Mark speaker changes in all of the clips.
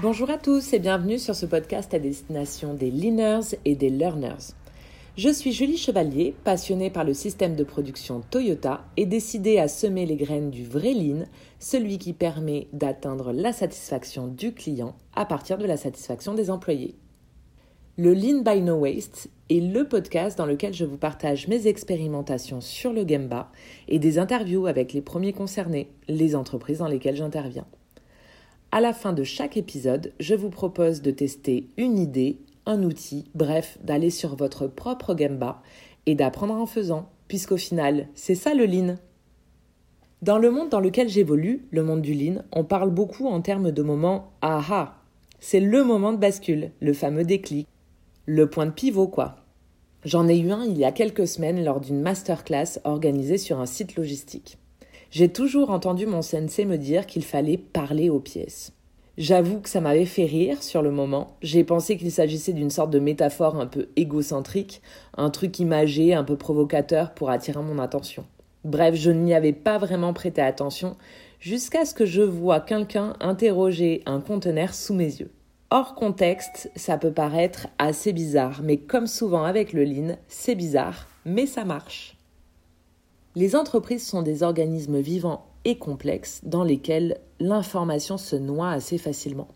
Speaker 1: Bonjour à tous et bienvenue sur ce podcast à destination des leaners et des learners. Je suis Julie Chevalier, passionnée par le système de production Toyota et décidée à semer les graines du vrai lean, celui qui permet d'atteindre la satisfaction du client à partir de la satisfaction des employés. Le Lean by No Waste est le podcast dans lequel je vous partage mes expérimentations sur le Gemba et des interviews avec les premiers concernés, les entreprises dans lesquelles j'interviens. À la fin de chaque épisode, je vous propose de tester une idée, un outil, bref, d'aller sur votre propre Gemba et d'apprendre en faisant, puisqu'au final, c'est ça le lean. Dans le monde dans lequel j'évolue, le monde du lean, on parle beaucoup en termes de moments aha. C'est le moment de bascule, le fameux déclic, le point de pivot quoi. J'en ai eu un il y a quelques semaines lors d'une masterclass organisée sur un site logistique. J'ai toujours entendu mon sensei me dire qu'il fallait parler aux pièces. J'avoue que ça m'avait fait rire sur le moment. J'ai pensé qu'il s'agissait d'une sorte de métaphore un peu égocentrique, un truc imagé, un peu provocateur pour attirer mon attention. Bref, je n'y avais pas vraiment prêté attention jusqu'à ce que je vois quelqu'un interroger un conteneur sous mes yeux. Hors contexte, ça peut paraître assez bizarre, mais comme souvent avec le lean, c'est bizarre, mais ça marche. Les entreprises sont des organismes vivants et complexes dans lesquels l'information se noie assez facilement.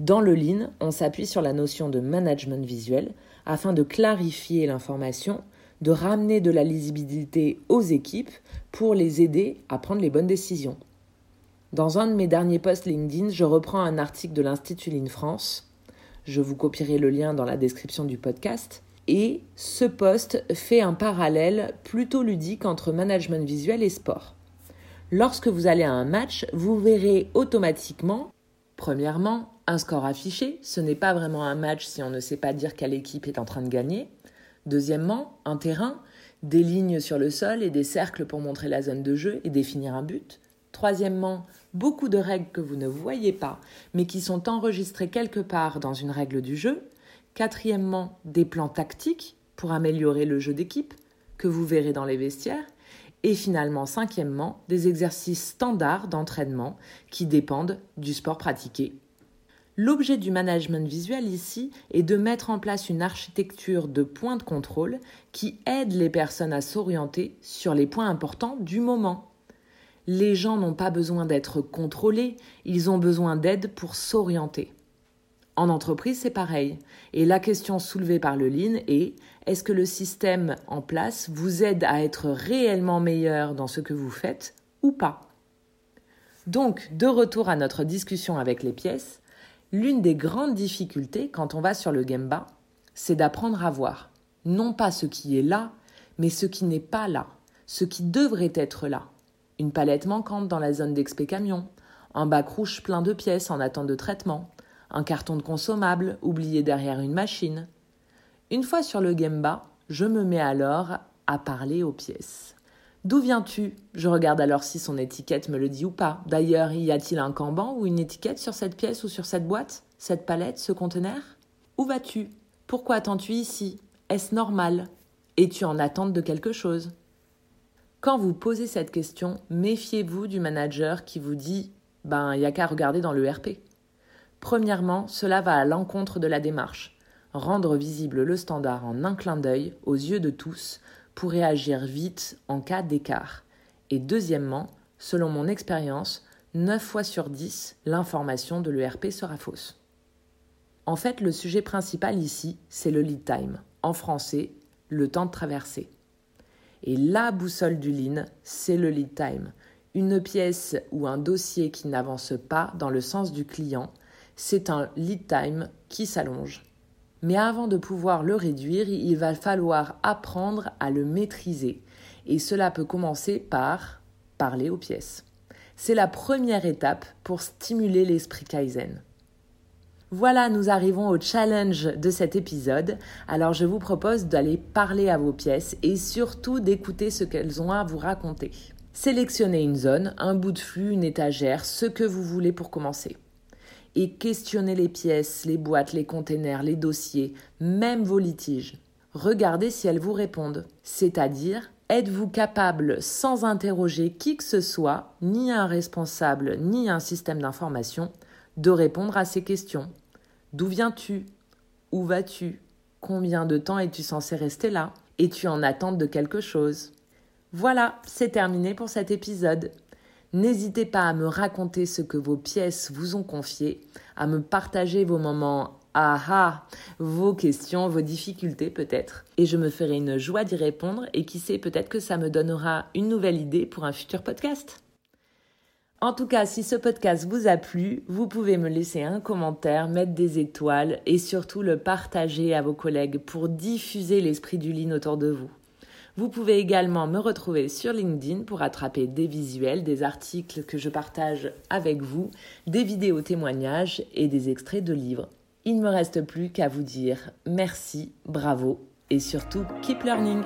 Speaker 1: Dans le Lean, on s'appuie sur la notion de management visuel afin de clarifier l'information, de ramener de la lisibilité aux équipes pour les aider à prendre les bonnes décisions. Dans un de mes derniers posts LinkedIn, je reprends un article de l'Institut Lean France. Je vous copierai le lien dans la description du podcast et ce poste fait un parallèle plutôt ludique entre management visuel et sport. Lorsque vous allez à un match, vous verrez automatiquement, premièrement, un score affiché. Ce n'est pas vraiment un match si on ne sait pas dire quelle équipe est en train de gagner. Deuxièmement, un terrain, des lignes sur le sol et des cercles pour montrer la zone de jeu et définir un but. Troisièmement, beaucoup de règles que vous ne voyez pas, mais qui sont enregistrées quelque part dans une règle du jeu. Quatrièmement, des plans tactiques pour améliorer le jeu d'équipe que vous verrez dans les vestiaires. Et finalement, cinquièmement, des exercices standards d'entraînement qui dépendent du sport pratiqué. L'objet du management visuel ici est de mettre en place une architecture de points de contrôle qui aide les personnes à s'orienter sur les points importants du moment. Les gens n'ont pas besoin d'être contrôlés, ils ont besoin d'aide pour s'orienter. En entreprise, c'est pareil. Et la question soulevée par le Lean est est-ce que le système en place vous aide à être réellement meilleur dans ce que vous faites ou pas? Donc, de retour à notre discussion avec les pièces, l'une des grandes difficultés quand on va sur le Gemba, c'est d'apprendre à voir. Non pas ce qui est là, mais ce qui n'est pas là, ce qui devrait être là. Une palette manquante dans la zone d'expé camion, un bac rouge plein de pièces en attente de traitement, un carton de consommable oublié derrière une machine. Une fois sur le Gemba, je me mets alors à parler aux pièces. D'où viens-tu? Je regarde alors si son étiquette me le dit ou pas. D'ailleurs, y a-t-il un camban ou une étiquette sur cette pièce ou sur cette boîte? Cette palette Ce conteneur? Où vas-tu? Pourquoi attends-tu ici? Est-ce normal? Es-tu en attente de quelque chose? Quand vous posez cette question, méfiez-vous du manager qui vous dit Ben, n'y a qu'à regarder dans le RP. Premièrement, cela va à l'encontre de la démarche. Rendre visible le standard en un clin d'œil aux yeux de tous pour réagir vite en cas d'écart. Et deuxièmement, selon mon expérience, 9 fois sur 10, l'information de l'ERP sera fausse. En fait, le sujet principal ici, c'est le lead time. En français, le temps de traverser. Et la boussole du lean, c'est le lead time. Une pièce ou un dossier qui n'avance pas dans le sens du client, c'est un lead time qui s'allonge. Mais avant de pouvoir le réduire, il va falloir apprendre à le maîtriser. Et cela peut commencer par parler aux pièces. C'est la première étape pour stimuler l'esprit Kaizen. Voilà, nous arrivons au challenge de cet épisode. Alors je vous propose d'aller parler à vos pièces et surtout d'écouter ce qu'elles ont à vous raconter. Sélectionnez une zone, un bout de flux, une étagère, ce que vous voulez pour commencer et questionnez les pièces, les boîtes, les containers, les dossiers, même vos litiges. Regardez si elles vous répondent, c'est-à-dire êtes-vous capable, sans interroger qui que ce soit, ni un responsable, ni un système d'information, de répondre à ces questions? D'où viens-tu? Où vas-tu? Combien de temps es-tu censé rester là? Es-tu en attente de quelque chose? Voilà, c'est terminé pour cet épisode. N'hésitez pas à me raconter ce que vos pièces vous ont confié, à me partager vos moments ah ah, vos questions, vos difficultés peut-être. Et je me ferai une joie d'y répondre et qui sait, peut-être que ça me donnera une nouvelle idée pour un futur podcast. En tout cas, si ce podcast vous a plu, vous pouvez me laisser un commentaire, mettre des étoiles et surtout le partager à vos collègues pour diffuser l'esprit du lean autour de vous. Vous pouvez également me retrouver sur LinkedIn pour attraper des visuels, des articles que je partage avec vous, des vidéos témoignages et des extraits de livres. Il ne me reste plus qu'à vous dire merci, bravo et surtout keep learning.